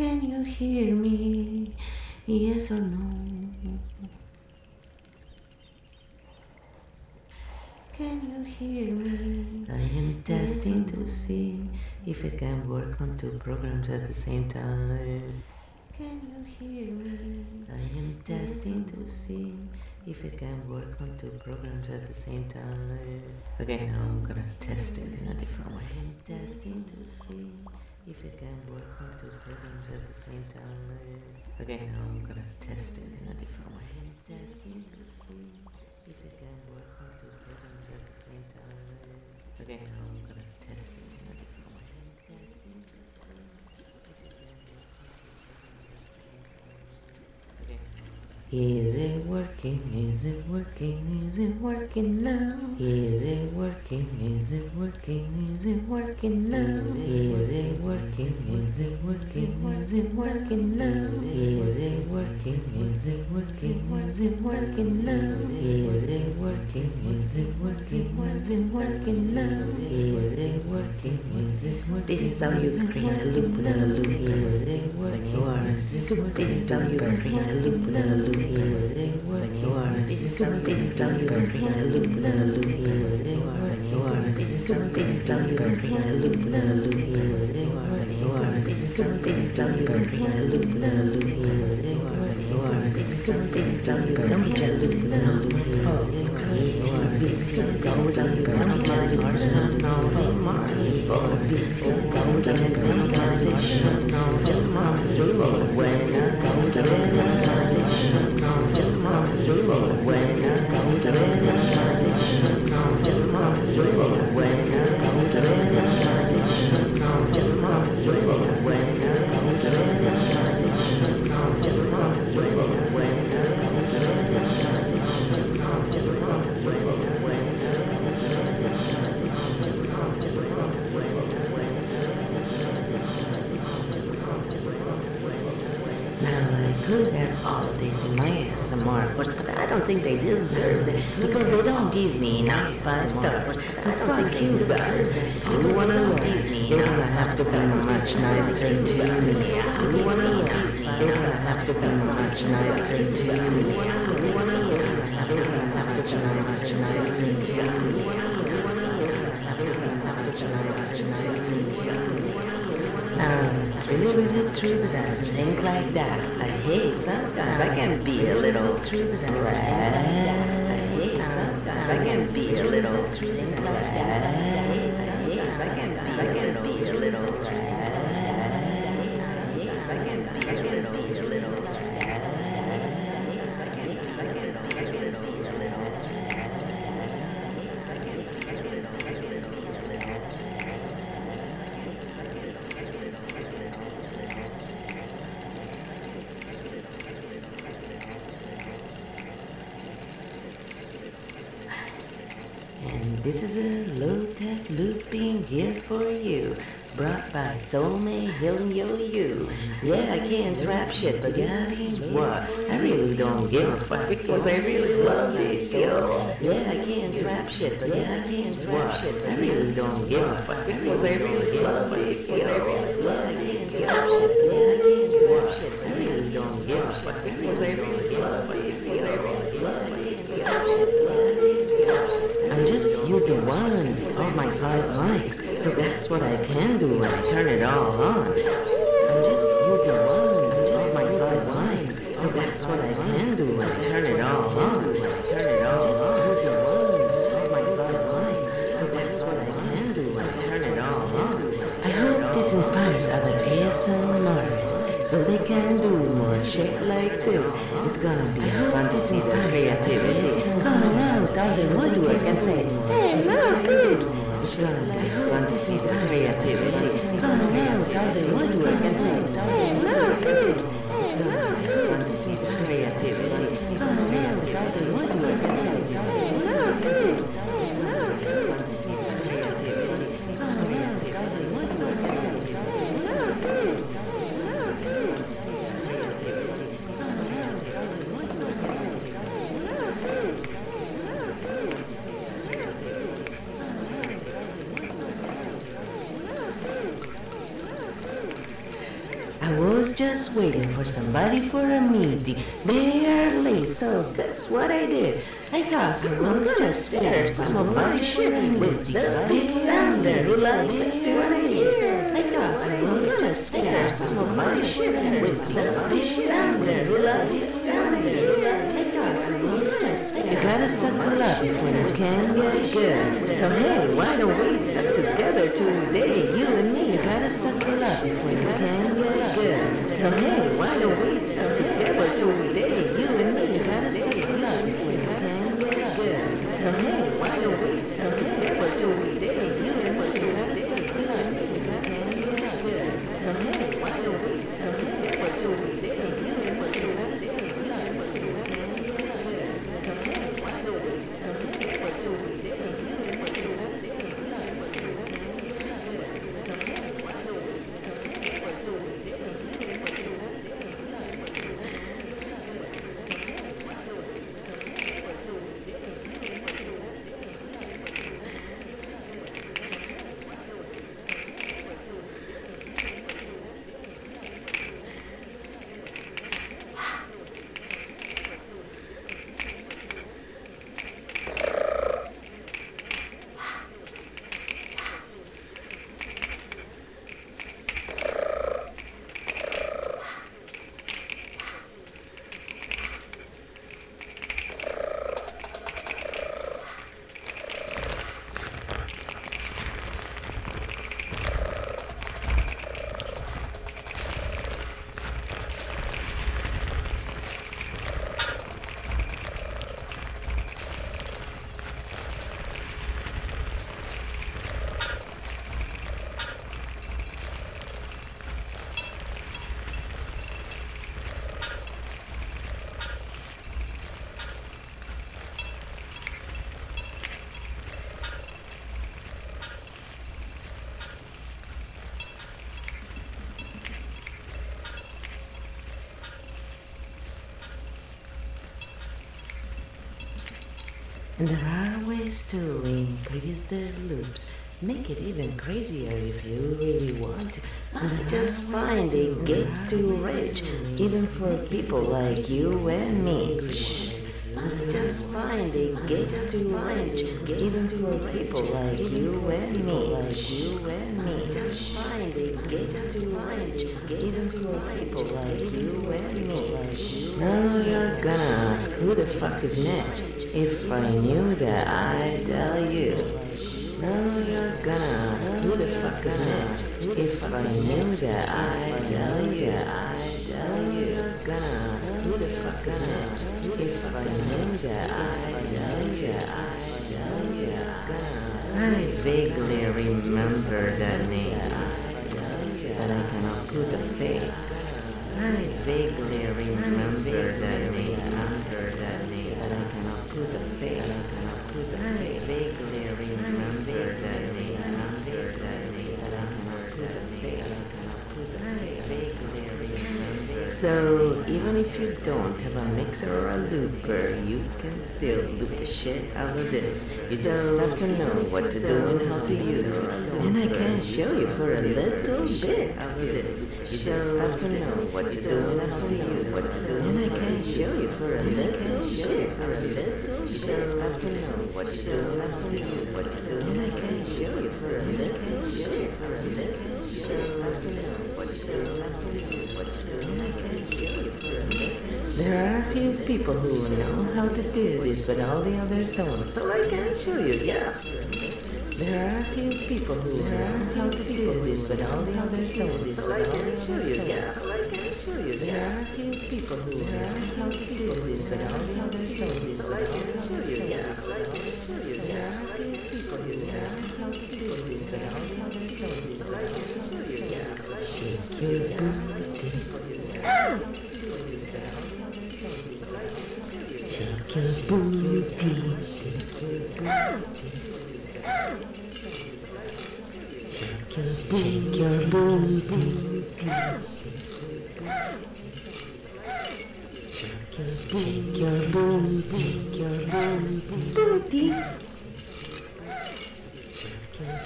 Can you hear me? Yes or no? Can you hear me? I am testing to see if it can work on two programs at the same time. Can you hear me? I am testing to see if it can work on two programs at the same time. Okay, now I'm gonna test it in a different way. I am testing to see if it can work on two programs at the same time. Eh, okay, now I'm gonna test it in a different way. Testing to see if it can work on two programs at the same time. Eh, okay, now I'm gonna test it in a different way. Testing to see if it can work on two programs at the same time. Okay, now I'm gonna is it working? Is it working? Is it working now? Is it working? Is it working? Is it working now? Is it working? Is it working? Is it working now? Is it working? Is it working? Is it working now? Is it working? Is it working? Is it working now? Is it working? Is it working? This is how you create a loop within a loop. Is When working? you are soup, this is how you create a loop within a loop. When you are how you create a loop within a loop. When you are how you create a loop within a loop. When you are how you create a loop within a loop. When you are how you don't be jealous loop. For this is always how you don't be jealous mind. For this is always how you don't be jealous or no just mom through when it's always a realization. Just mom through when think they deserve it because they don't give me enough five stars. So fuck you guys. If you wanna leave me, you're gonna have to be much nicer to me. If you wanna leave me, you're gonna have to be much nicer to me. If you wanna leave me, you're have to be much nicer to you wanna me, you're gonna have to be much nicer to me. Um, that I think like that. I hate sometimes I can be a little that I hate sometimes I can be a little think. I hate sometimes I can be a little I can be I can be a little And this is a low looping here for you. Brought by Soulmaid Healing Yo You. Yeah, I can't rap shit, but guess what? I really don't give a fuck because I really love this, yo. Yeah, I can't rap shit, but yeah, I can't rap shit. I really don't give a fuck because I really love this, yo. Yeah, I can't rap shit, yeah, I can't rap shit. I really don't give a fuck because I really using one of my five mics, so that's what I can do when I turn it all on. I'm just using one of my five mics, so that's what I can do when I turn it all on. Can do more shit like this. It's gonna be fun to see creativity. Come around, Golden Woodwork and say, Hey, look, peeps! It's gonna be fun to see creativity. Come around, Golden Woodwork and say, Hey, look, peeps! It's gonna be around, Golden Woodwork and say, Hey, look, peeps! Just waiting for somebody for a meeting. Are so that's what I did. I thought I was just there, some my shit with the beep sounder who like this to what I did. I I was just there, some my shit with the beep sounder who like this to what I did. I was just. You gotta suckle up when you can get good. So hey, why don't we suck together today, you and me? You gotta suckle up when you can get. So hey, why don't we today, you and me? You gotta suckle up when you can get good. So hey, why don't we suck together today, you and me? You gotta suckle up when you can get good. So hey, why don't we suck together today, you and me? You gotta suckle up when you can get good. So hey, why don't we suck together today, you and me? You gotta suckle up when you can get good. So hey, why don't we suck together today, you and me? You gotta suckle up when you can And there are ways to increase the loops. Make it even crazier if you really want. I just find it gets too rich, even for people like you and me. I just find it gets too rich, even for people like you and me. Like you and me. Just find it gets too rich, even for people like you and me. Now you're gonna ask who the fuck is next. If I knew that, I'd tell you. Now you're gonna ask who the fuck is next. If I knew that, I'd tell you. I'd tell you. You're gonna who the fuck is next. If I knew that, I'd tell you. I'd tell you. I vaguely remember that name, but I cannot put a face. I vaguely remember that name, remember that name, but I cannot put a face. I vaguely remember that name, remember that name, but I cannot put a face. I vaguely remember. So even if you don't have a mixer or a looper, you can still loop the shit out of this. You just have to know what to do and how to use it. And I can show you for a little bit out of this. You just have to know what to do and how to use what to do. And I can show you for a little bit for a little. You just have to know what to do and how to use do. And I can show you for a little bit for a little. You just have to know what to do and how to use what to do. And I can show you for a little. There are a few people who know how to do this, but all the others don't. So I can show you, yeah. There are a few people who know how to do this, but all the others don't. So I can show you, yeah. So I can show you. There are a few people who know how to do this, but all the others don't. So I can show you, yeah. So I can show you. There are a few people who know how to do this, but all the others don't. So I can show you, yeah. Shake your booty. Ah! Shake your booty, Shake your booty, shake your booty, booty.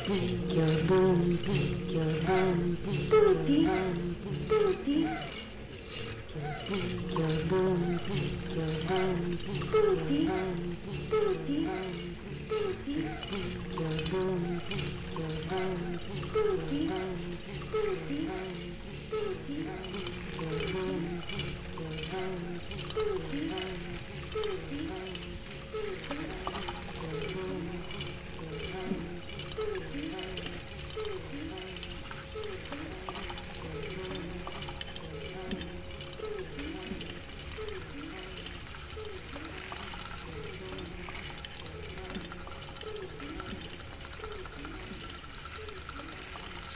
Shake your booty, shake your booty, booty, booty. Shake your booty, shake your booty, booty, booty. Thank you.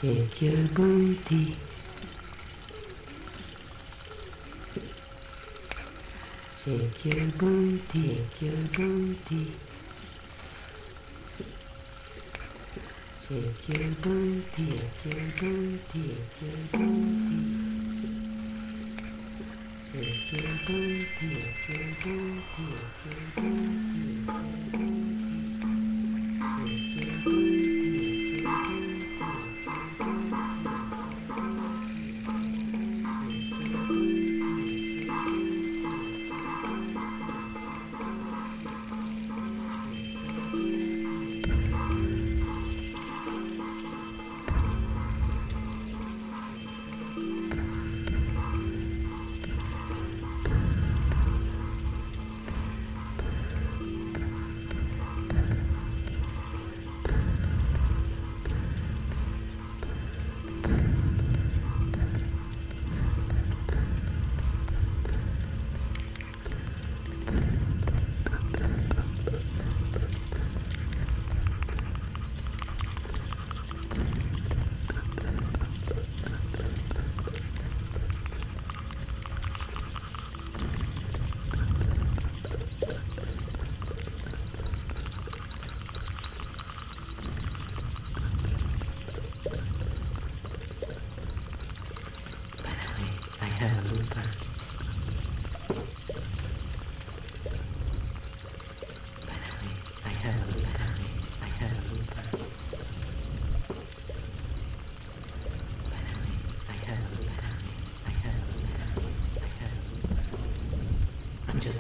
Take your booty. Shake your booty, shake your booty. Shake your booty, shake your booty, shake your booty. Shake your booty, shake your booty, shake your booty.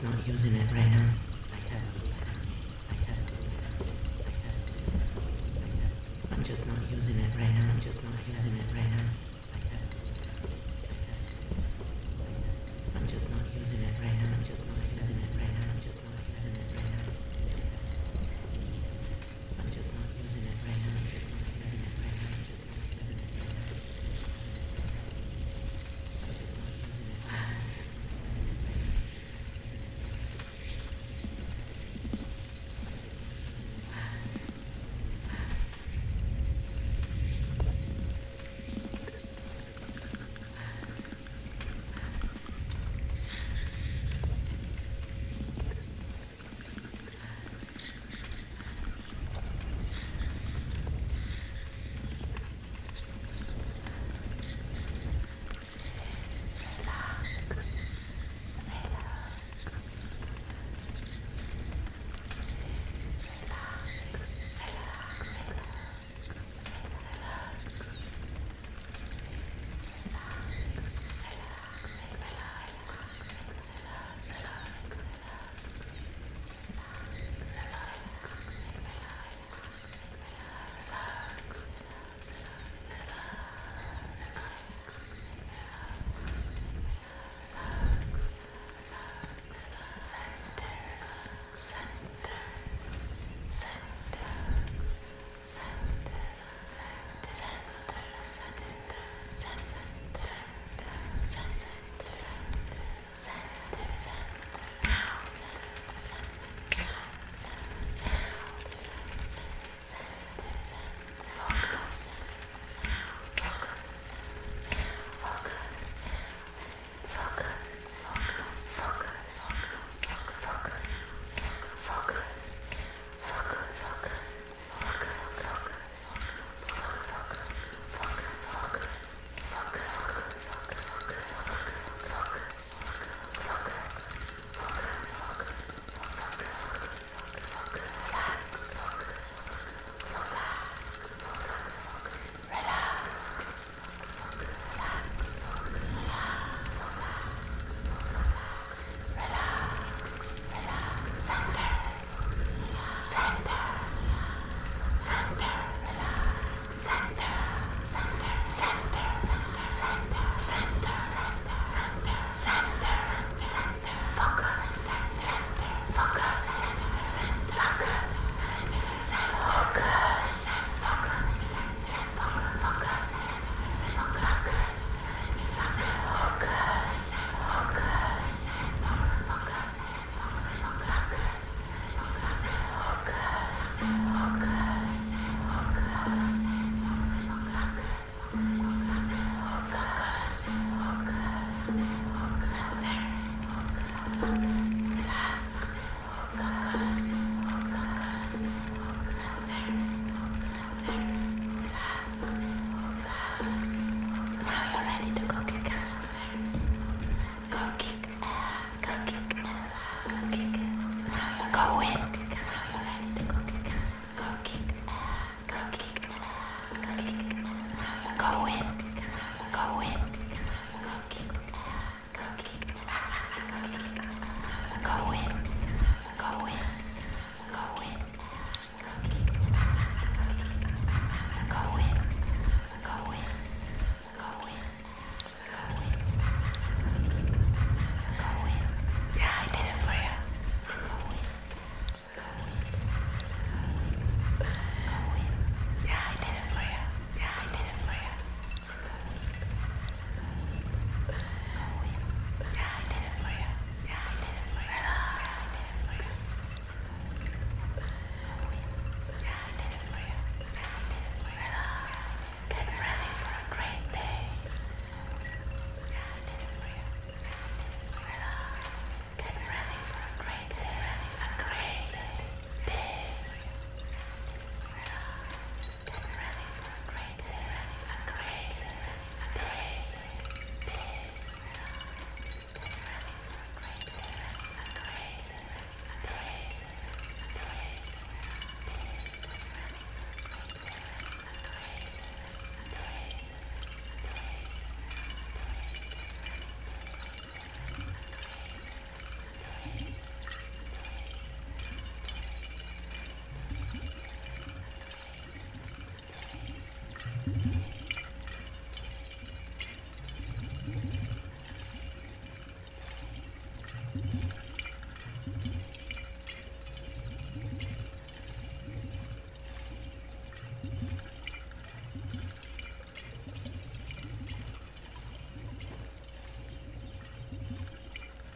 not using it right now.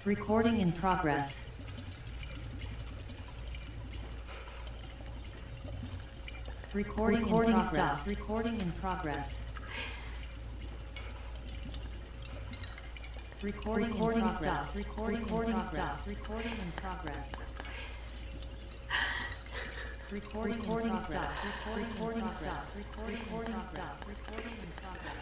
Recording in progress. Recording, Recording in progress. Stopped. Recording in progress. Recording, Recording in progress. Stopped. Recording, Recording in progress. Stopped. Recording in progress. Recording, Recording in progress. Recording, Recording in progress. Recording, Recording in progress. Recording in progress.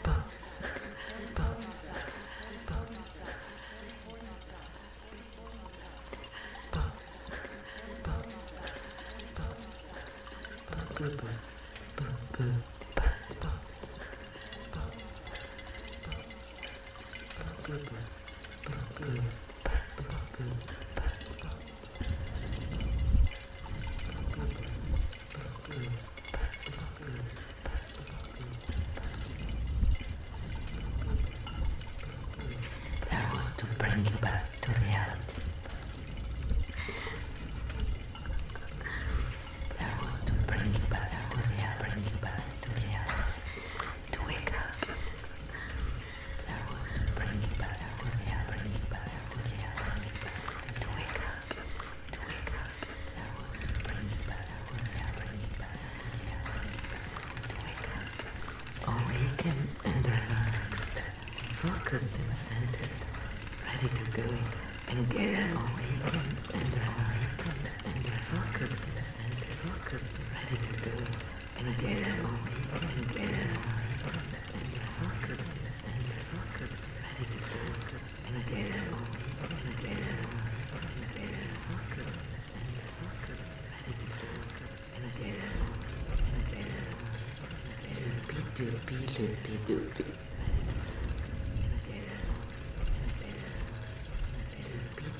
doopy, loopy, doopy.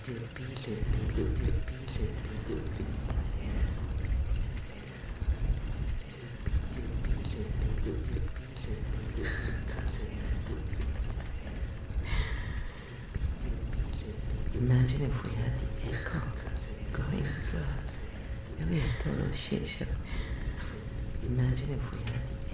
Doopy, loopy, loopy, loopy, loopy. Doopy. Imagine if we had the echo going as well. It'd be a total shit show. Imagine if we had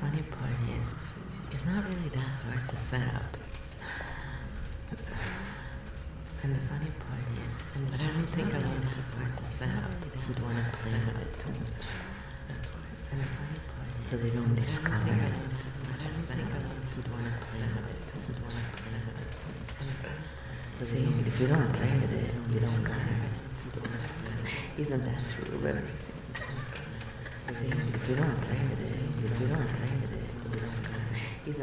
funny part is, it's not really that hard to set up. And the funny part is, but I don't think a lot of that hard to set up. You'd want to play with it too much. That's why. And the funny part is, so they don't discover it. But I don't think a lot you'd want to play with it too much. You'd want to play with it too much. So they, if you don't play it, you discover it. Isn't that true of everything? See, if you don't play with it, you don't play with it, you discover it. Isn't that true of everything? Isn't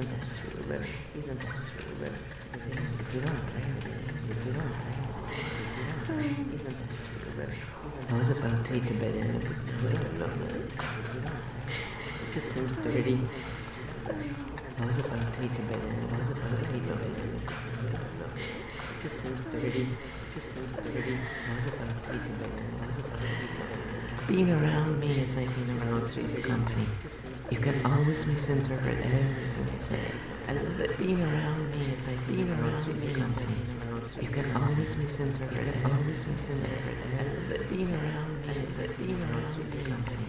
that true it, isn't? I was about to eat the bed and I put the it. Just seems dirty. I was about to eat the bed and I was about to eat the bed it just seems dirty. It just seems dirty. I was about to eat the bed and I was about to eat the bed. Being around me is like being around Three's company. You can always misinterpret everything I say. I love it. Being around me is like being around Three's company. You can always misinterpret it. Always misinterpret. I love it. Being around me is like being around Three's company.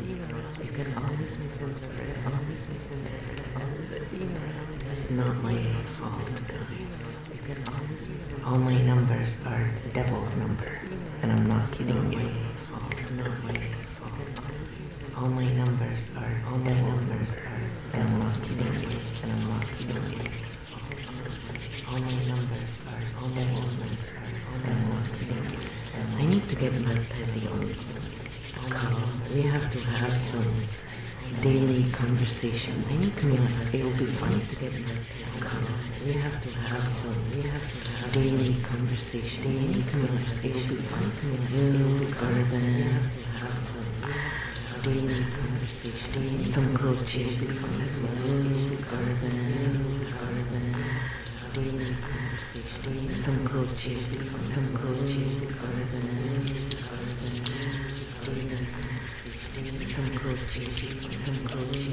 You can always misinterpret. Always misinterpret. Always being around. That's not my fault, guys. You All my numbers are devil's numbers. And I'm not kidding you wasteful, it's. Only numbers are, only numbers are, and lucky numbers, and lucky. conversation. I need to. It will be funny. Come, we have to have some. We have to have daily conversation. Daily conversation. It will be funny. New. Daily conversation. Some culture. As well. Daily conversation. Some culture. Some culture. Some culture. Some culture.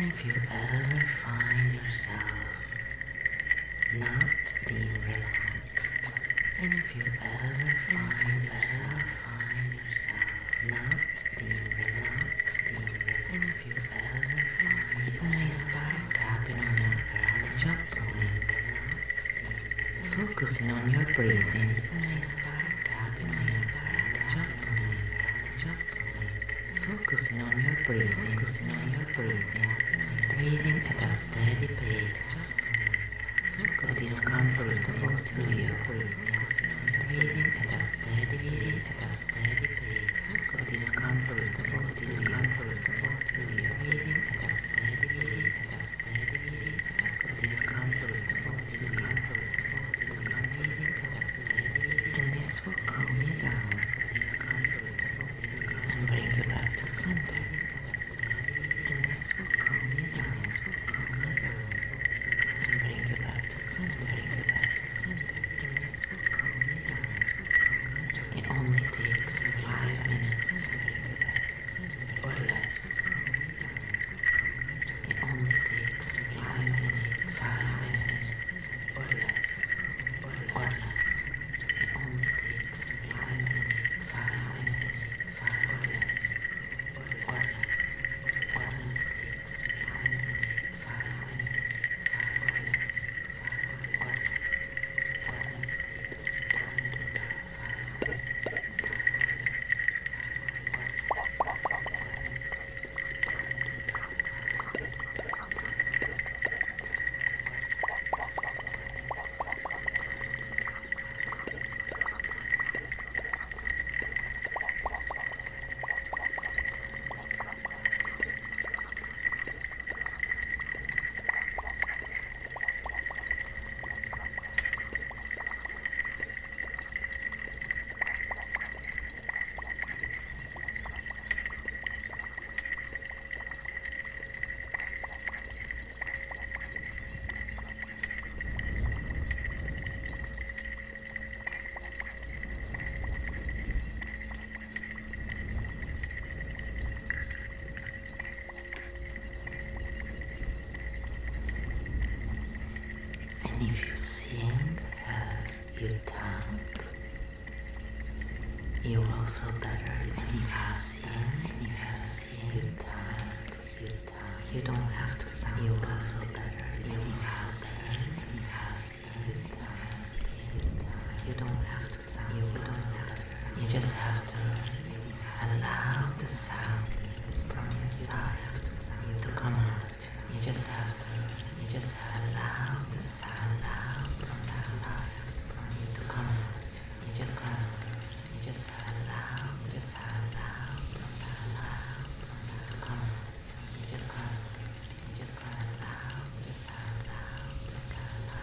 And if you ever find yourself not being relaxed, and if you ever find yourself, find yourself not being relaxed, and if you ever find you may start tapping on your the jump point, focusing on your breathing, focusing on your breathing, focusing on your breathing, breathing at a steady pace. What is comfortable to you? Breathing at a steady, pace. What is comfortable, what is comfortable to you? You will feel better. And you sing, if you sing, you tap, you you don't have to sound You will feel better. You will feel better. If you you tap, you you don't have to sound You don't have to sound You just have to allow the sounds from inside to come out. You just have to, you just have to allow the sound, allow the sound to come out. You just have to, you just have to allow the sound, allow the sound to come out. You just have to, you just have to allow the sound, allow the sound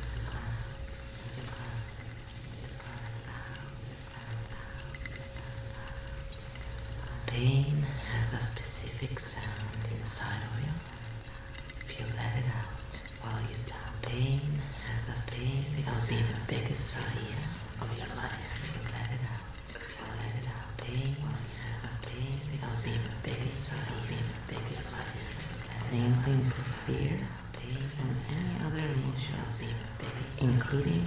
to come out. You just have to, you just have to allow the sound, allow the sound. Pain has a specific sound inside of you. If you let it out while you tap, pain has a specific It'll be the biggest release of your life. If you let it out, if you let it out, pain has a specific It'll be the biggest release, the biggest release. Same thing for fear, pain, and any other emotion, will be the biggest, including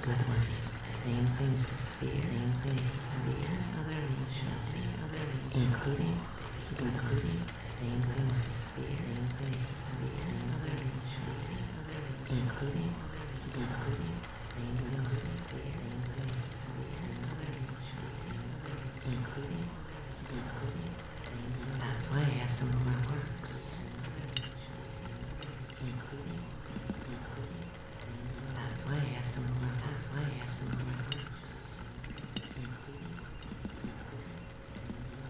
good ones. Same thing for fear, same thing for fear, other emotion, other emotion, including, including, same thing for fear, same thing for fear, other emotion, other emotion, including, including, same thing for fear, same thing for fear, other emotion, including, including, same thing. That's why ASMR works. Including, including, that's why ASMR, that's why ASMR works. Including,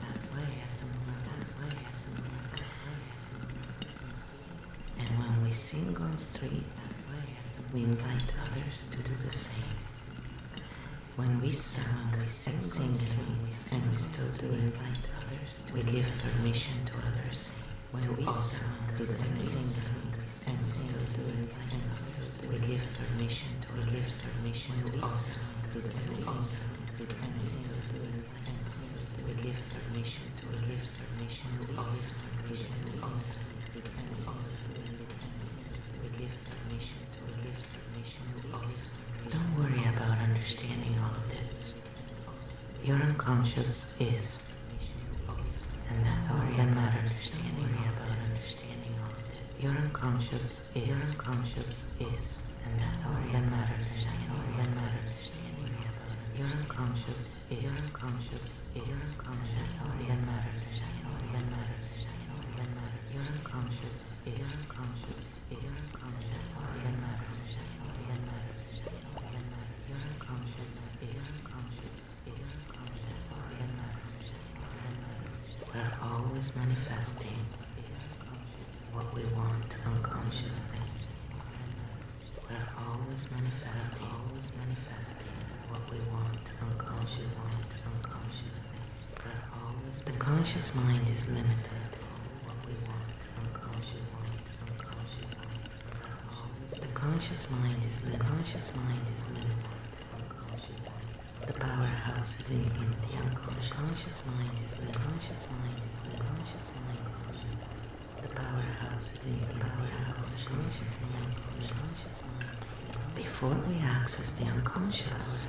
that's why ASMR, that's why ASMR, that's why ASMR. And when we sing on street, that's why ASMR, we invite others to do the same. When we sing, we sing and we still do invite others to we give permission to others when we also do the same and we still do invite others we give permission to we give permission to also do the same and still do invite others. We give permission to we give permission to also do the same and we also do invite others we give permission to we give permission to also don't worry about understanding all of this. Your unconscious is. And that's all that matters. Understanding all of this. Your unconscious is. Your unconscious is. And that's all that matters. That's all that matters. Your unconscious is. Your unconscious is. Your unconscious. That's all that matters. That's all that matters. That's all that matters. Your unconscious is. Your unconscious is. Your unconscious. That's all that matters. That's all that matters. That's all that matters. Your unconscious is. Your unconscious is. Your unconscious. That's all that matters. That's all that matters. We're always manifesting what we want unconsciously. We're always manifesting, always manifesting what we want unconsciously, unconsciously. We're always the conscious mind is limited. What we want unconsciously, unconsciously. The conscious mind is the conscious mind is limited. The powerhouse is in, in the unconscious. The conscious mind is the conscious mind is the conscious mind is limited. The powerhouse is in the powerhouse is conscious mind is the conscious mind. Before we access the unconscious,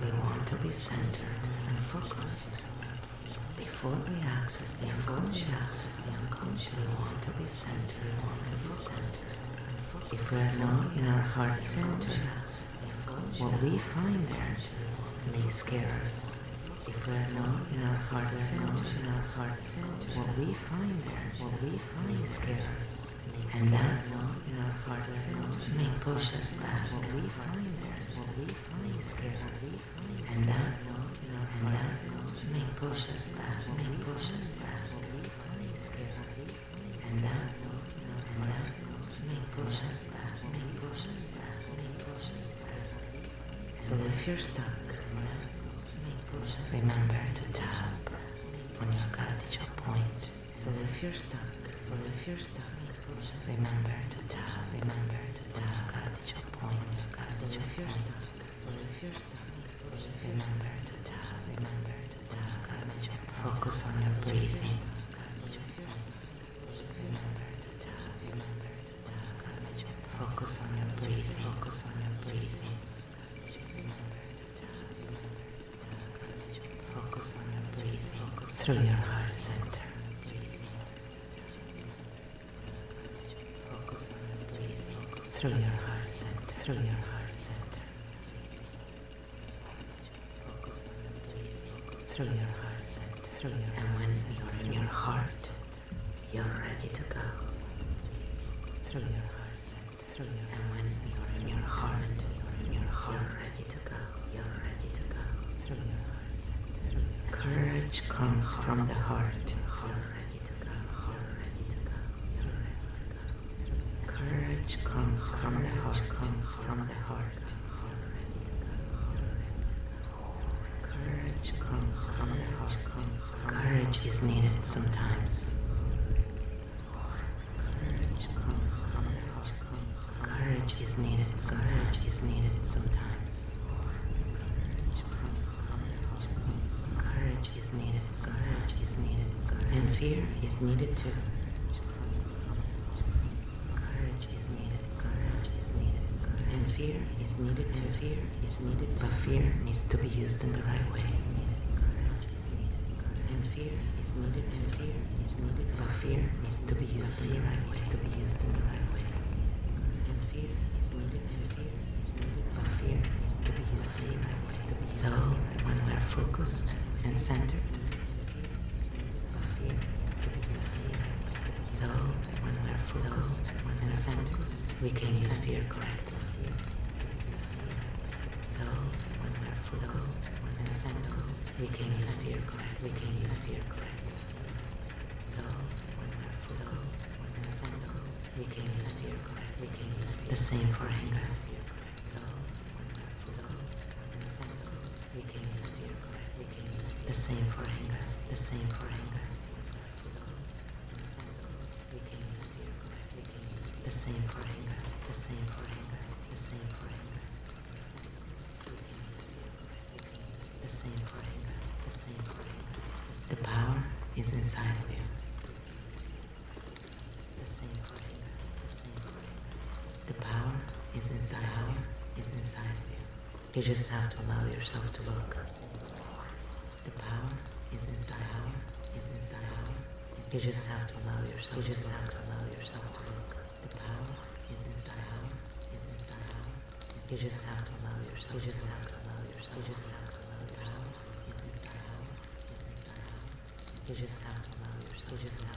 we want to be centered and focused. Before we access the unconscious, the unconscious, we want to be centered, be centered. If we are not in our heart center, what we find there may scare us. If we are not in our heart center, in our heart center, what we find there, what we find may scare. And that in our heart center may push us back. What we find there, what we find scare us. And that in our heart center may push us back, may push us back. What we find scare us. And that and that may push us back, may push us back, may push us back. So if you're stuck, remember to tap on your point. So if you're stuck, so if you're stuck, remember to tap, remember to tap gratitude point. So if you're stuck, so if you're stuck, remember to tap, remember to tap gratitude. Focus on your breathing. Remember to tap, remember to tap gratitude. Focus on your breathing. Focus on your breathing. Focus on your breathing through your heart center. Through your heart center. Through your heart center. Focus on your breathing through your heart center. Through your and when you're in your heart, you're ready to go. Through your heart center. Through your and when you're in your heart, you're in your heart, you're ready to go. You're ready to go. Through your heart center. Through your courage comes from the heart. You're ready to go. You're ready to go. Through ready to go. Through courage comes from the heart. Comes from the heart. Courage comes from the heart. Comes from courage is needed sometimes. Courage comes from the heart. Comes from courage is needed. Courage is needed sometimes. Courage comes from the heart. Comes from courage is needed. Courage is needed. And fear is needed too. Courage is needed. Courage is needed. And fear is needed too. Fear is needed. But fear needs to be used in the right way. Courage is needed. And fear is needed too. Fear is needed. But fear needs to be used in the right way. To be used in the right way. And fear is needed too. Fear is needed. But fear needs to be used in the right way. To be so when we're focused and centered. Fear is to be used in the right way. So when we're focused and centered, we can use fear correctly. So when we're focused and centered, we can use fear correct. We can use fear correct. So when we're focused and centered, we can use fear correct. We can use the same for anger. The same for anger. The same for anger. The same for anger. The same for anger. The same for anger. The same for anger. The same for anger. The power is inside of you. You just have to allow yourself to look. The power is inside. Power is inside. Power. You just have to allow yourself. You just have to allow yourself to look. The power is inside. Power is inside. Power. You just have to allow yourself. You just have to allow yourself. You just have to allow yourself. Power is inside. Power is inside. You just have to allow yourself. You just have